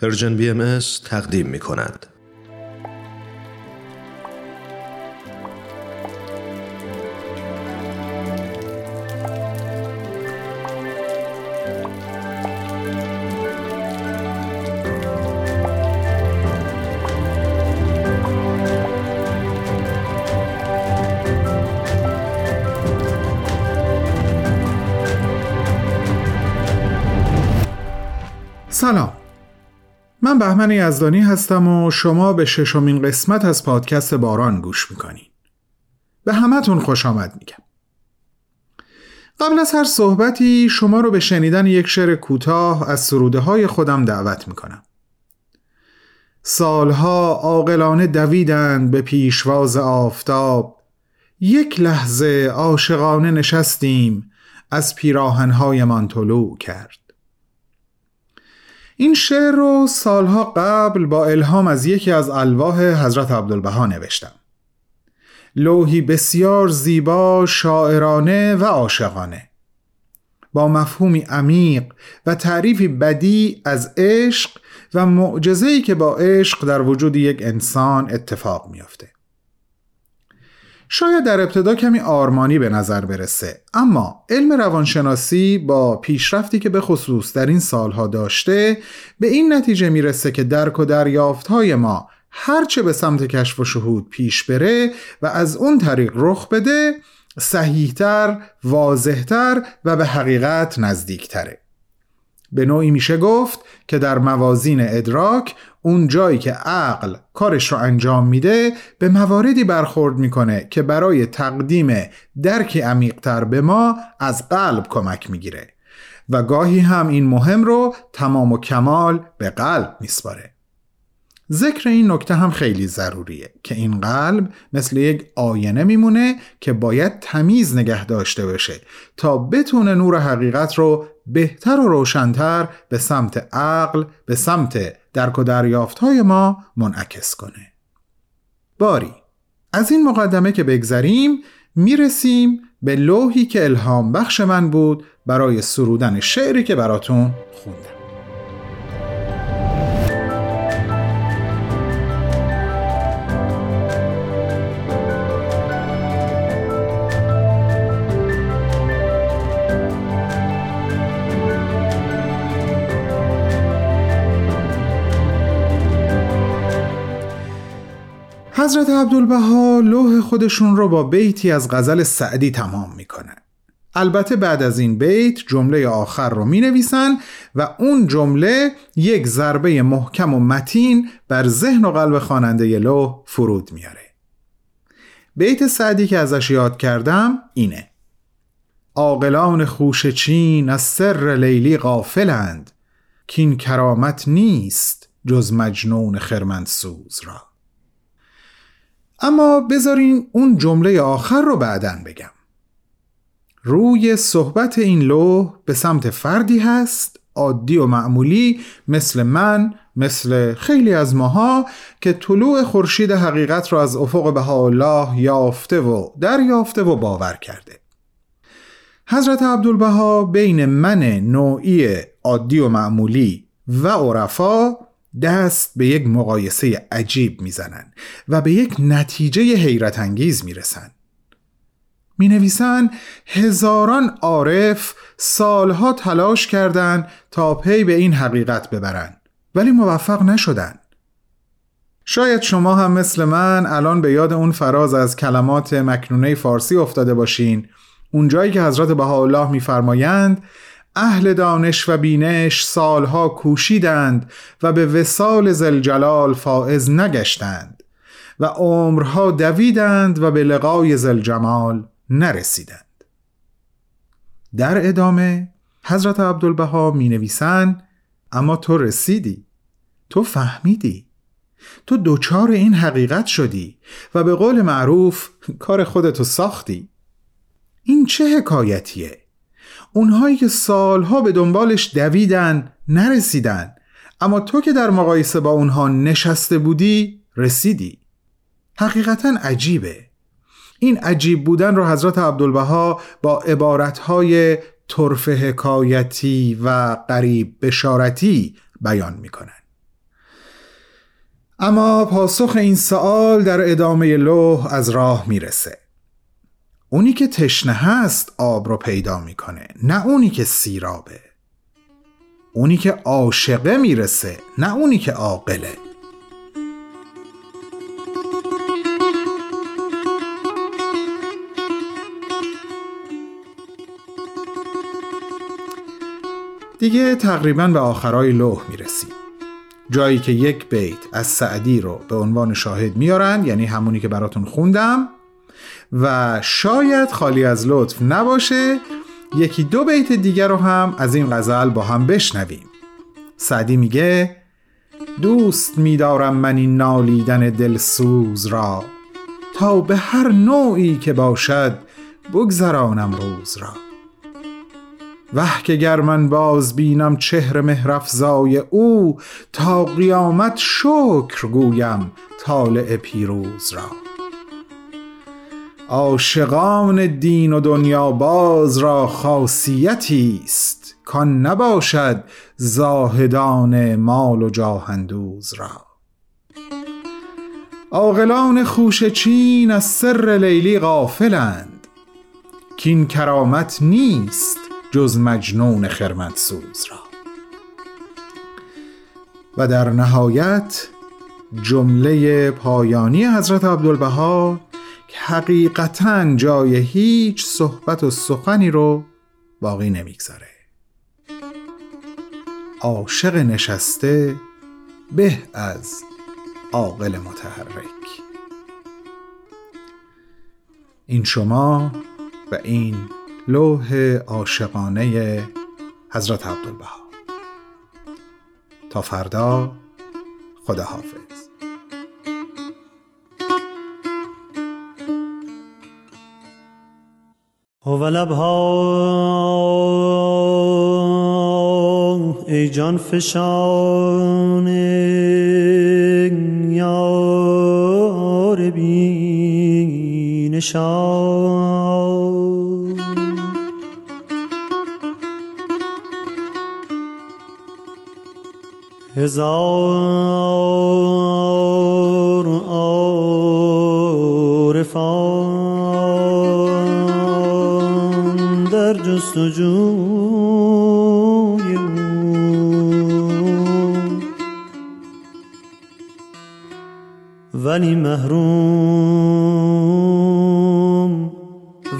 پرژن بی ام تقدیم می کند. سلام من بهمن یزدانی هستم و شما به ششمین قسمت از پادکست باران گوش می‌کنین به همتون خوش آمد میگم. قبل از هر صحبتی شما رو به شنیدن یک شعر کوتاه از سروده های خودم دعوت می‌کنم. سالها عاقلانه دویدند به پیشواز آفتاب. یک لحظه عاشقانه نشستیم از پیراهنهایمان طلوع کرد. این شعر رو سالها قبل با الهام از یکی از الواح حضرت عبدالبها نوشتم. لوحی بسیار زیبا شاعرانه و عاشقانه. با مفهومی عمیق و تعریفی بدی از عشق و معجزه‌ای که با عشق در وجود یک انسان اتفاق میافته. شاید در ابتدا کمی آرمانی به نظر برسه. اما علم روانشناسی با پیشرفتی که به خصوص در این سالها داشته به این نتیجه می‌رسه که درک و دریافتهای ما هرچه به سمت کشف و شهود پیش بره و از اون طریق رخ بده صحیحتر، واضحتر و به حقیقت نزدیکتره. به نوعی میشه گفت که در موازین ادراک اون جایی که عقل کارش رو انجام میده به مواردی برخورد می‌کنه که برای تقدیم درکی عمیقتر به ما از قلب کمک می‌گیره. و گاهی هم این مهم رو تمام و کمال به قلب میسپاره. ذکر این نکته هم خیلی ضروریه که این قلب مثل یک آینه میمونه که باید تمیز نگه داشته باشه تا بتونه نور حقیقت رو بهتر و روشنتر به سمت عقل به سمت درک و دریافت های ما منعکس کنه. باری از این مقدمه که بگذریم می‌رسیم به لوحی که الهام بخش من بود برای سرودن شعری که براتون خوندم. حضرت عبدالبها لوح خودشون رو با بیتی از غزل سعدی تمام می‌کنن. البته بعد از این بیت جمله آخر رو می نویسن و اون جمله یک ضربه محکم و متین بر ذهن و قلب خواننده لوح فرود میاره بیت سعدی که ازش یاد کردم اینه. عاقلان خوش چین از سر لیلی غافلند. که این کرامت نیست جز مجنون خرمنسوز را. اما بذارین اون جمله آخر رو بعدن بگم. روی صحبت این لوح به سمت فردی هست عادی و معمولی مثل من مثل خیلی از ماها که طلوع خورشید حقیقت رو از افق بهاءالله یافته و دریافته و باور کرده. حضرت عبدالبها بین من نوعی عادی و معمولی و عرفا دست به یک مقایسه عجیب می‌زنن و به یک نتیجه حیرت انگیز می‌رسن می نویسن هزاران عارف سالها تلاش کردند تا پی به این حقیقت ببرن ولی موفق نشدن شاید شما هم مثل من الان به یاد اون فراز از کلمات مکنونه فارسی افتاده باشین. اونجایی که حضرت بهاءالله میفرمایند اهل دانش و بینش سالها کوشیدند و به وسال زلجلال فائز نگشتند و عمرها دویدند و به لقای زلجمال نرسیدند. در ادامه حضرت عبدالبها می نویسند اما تو رسیدی تو فهمیدی تو دوچار این حقیقت شدی و به قول معروف کار خودتو ساختی. این چه حکایتیه؟ اونهایی که سالها به دنبالش دویدن نرسیدن. اما تو که در مقایسه با اونها نشسته بودی رسیدی. حقیقتا عجیبه. این عجیب بودن رو حضرت عبدالبها با عبارتهای طرف حکایتی و قریب بشارتی بیان می‌کنن. اما پاسخ این سوال در ادامه لوح از راه می‌رسه. اونی که تشنه هست آب رو پیدا می‌کنه نه اونی که سیرابه. اونی که عاشقه می‌رسه نه اونی که عاقله. دیگه تقریبا به آخرای لوح می‌رسیم. جایی که یک بیت از سعدی رو به عنوان شاهد میارن یعنی همونی که براتون خوندم و شاید خالی از لطف نباشه یکی دو بیت دیگر رو هم از این غزل با هم بشنویم. سعدی میگه دوست میدارم من این نالیدن دلسوز را تا به هر نوعی که باشد بگذرانم روز را. وح که گر من باز بینم چهر مهرفزای او تا قیامت شکر گویم طالع پیروز را. عاشقان دین و دنیا باز را خاصیتی است کان نباشد زاهدان مال و جاهندوز را. عاقلان خوش چین از سر لیلی غافلند. کین کرامت نیست جز مجنون خرمدسوز را. و در نهایت جمله پایانی حضرت عبدالبها حقیقتا جای هیچ صحبت و سخنی رو باقی نمی‌گذاره. عاشق نشسته به از عاقل متحرک. این شما و این لوح عاشقانه حضرت عبدالبها. تا فردا خدا حافظ ای جان فشان یار بی هزار ولی محروم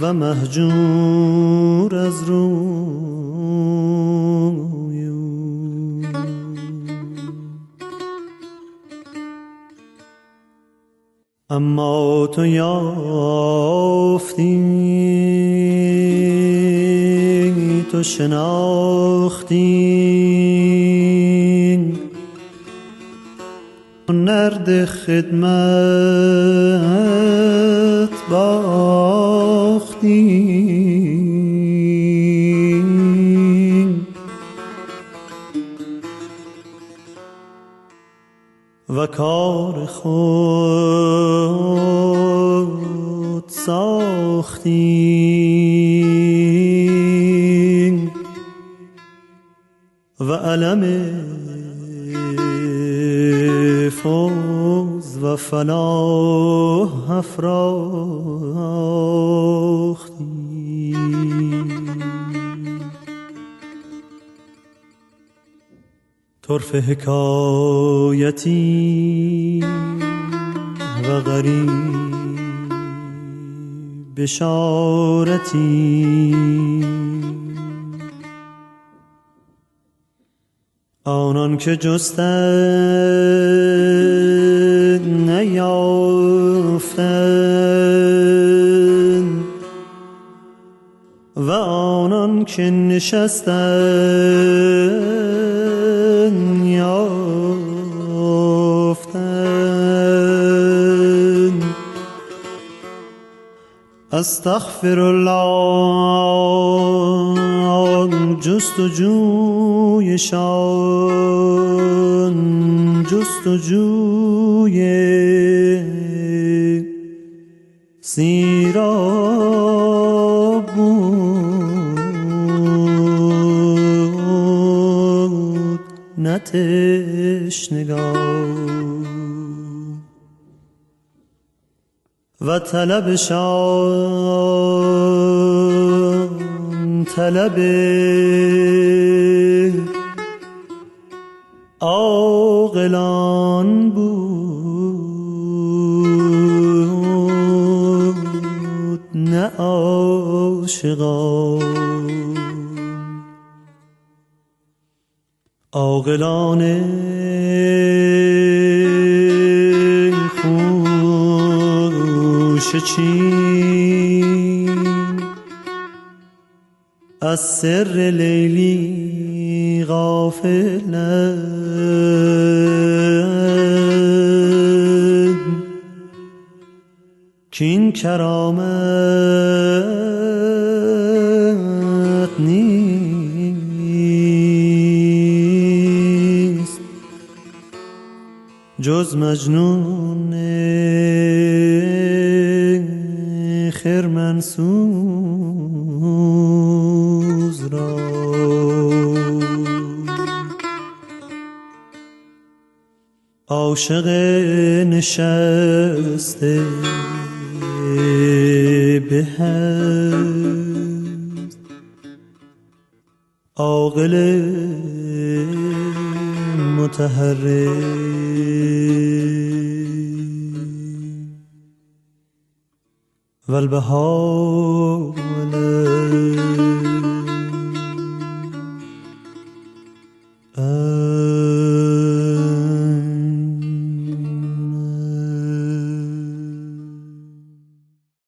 و مهجور از او. اما تو یافتی تو شناختی. نرد خدمت باختی. و کار خود ساختی. و علم و فلاح افراختی. طرف حکایتی و غریب بشارتی. آنان که جستند نیافتند و آنان که نشستند یافتند استغفر الله جستجویشان جستجوی سیراب لعنتش نگاه. و طلب شان طلب آقلان بود نه آشغان عاقلان خوش چین. از سر لیلی غافلند کین کرامت جز مجنون خرمنسوز را. عاشق نشسته به هست متحرك والبهاء عليك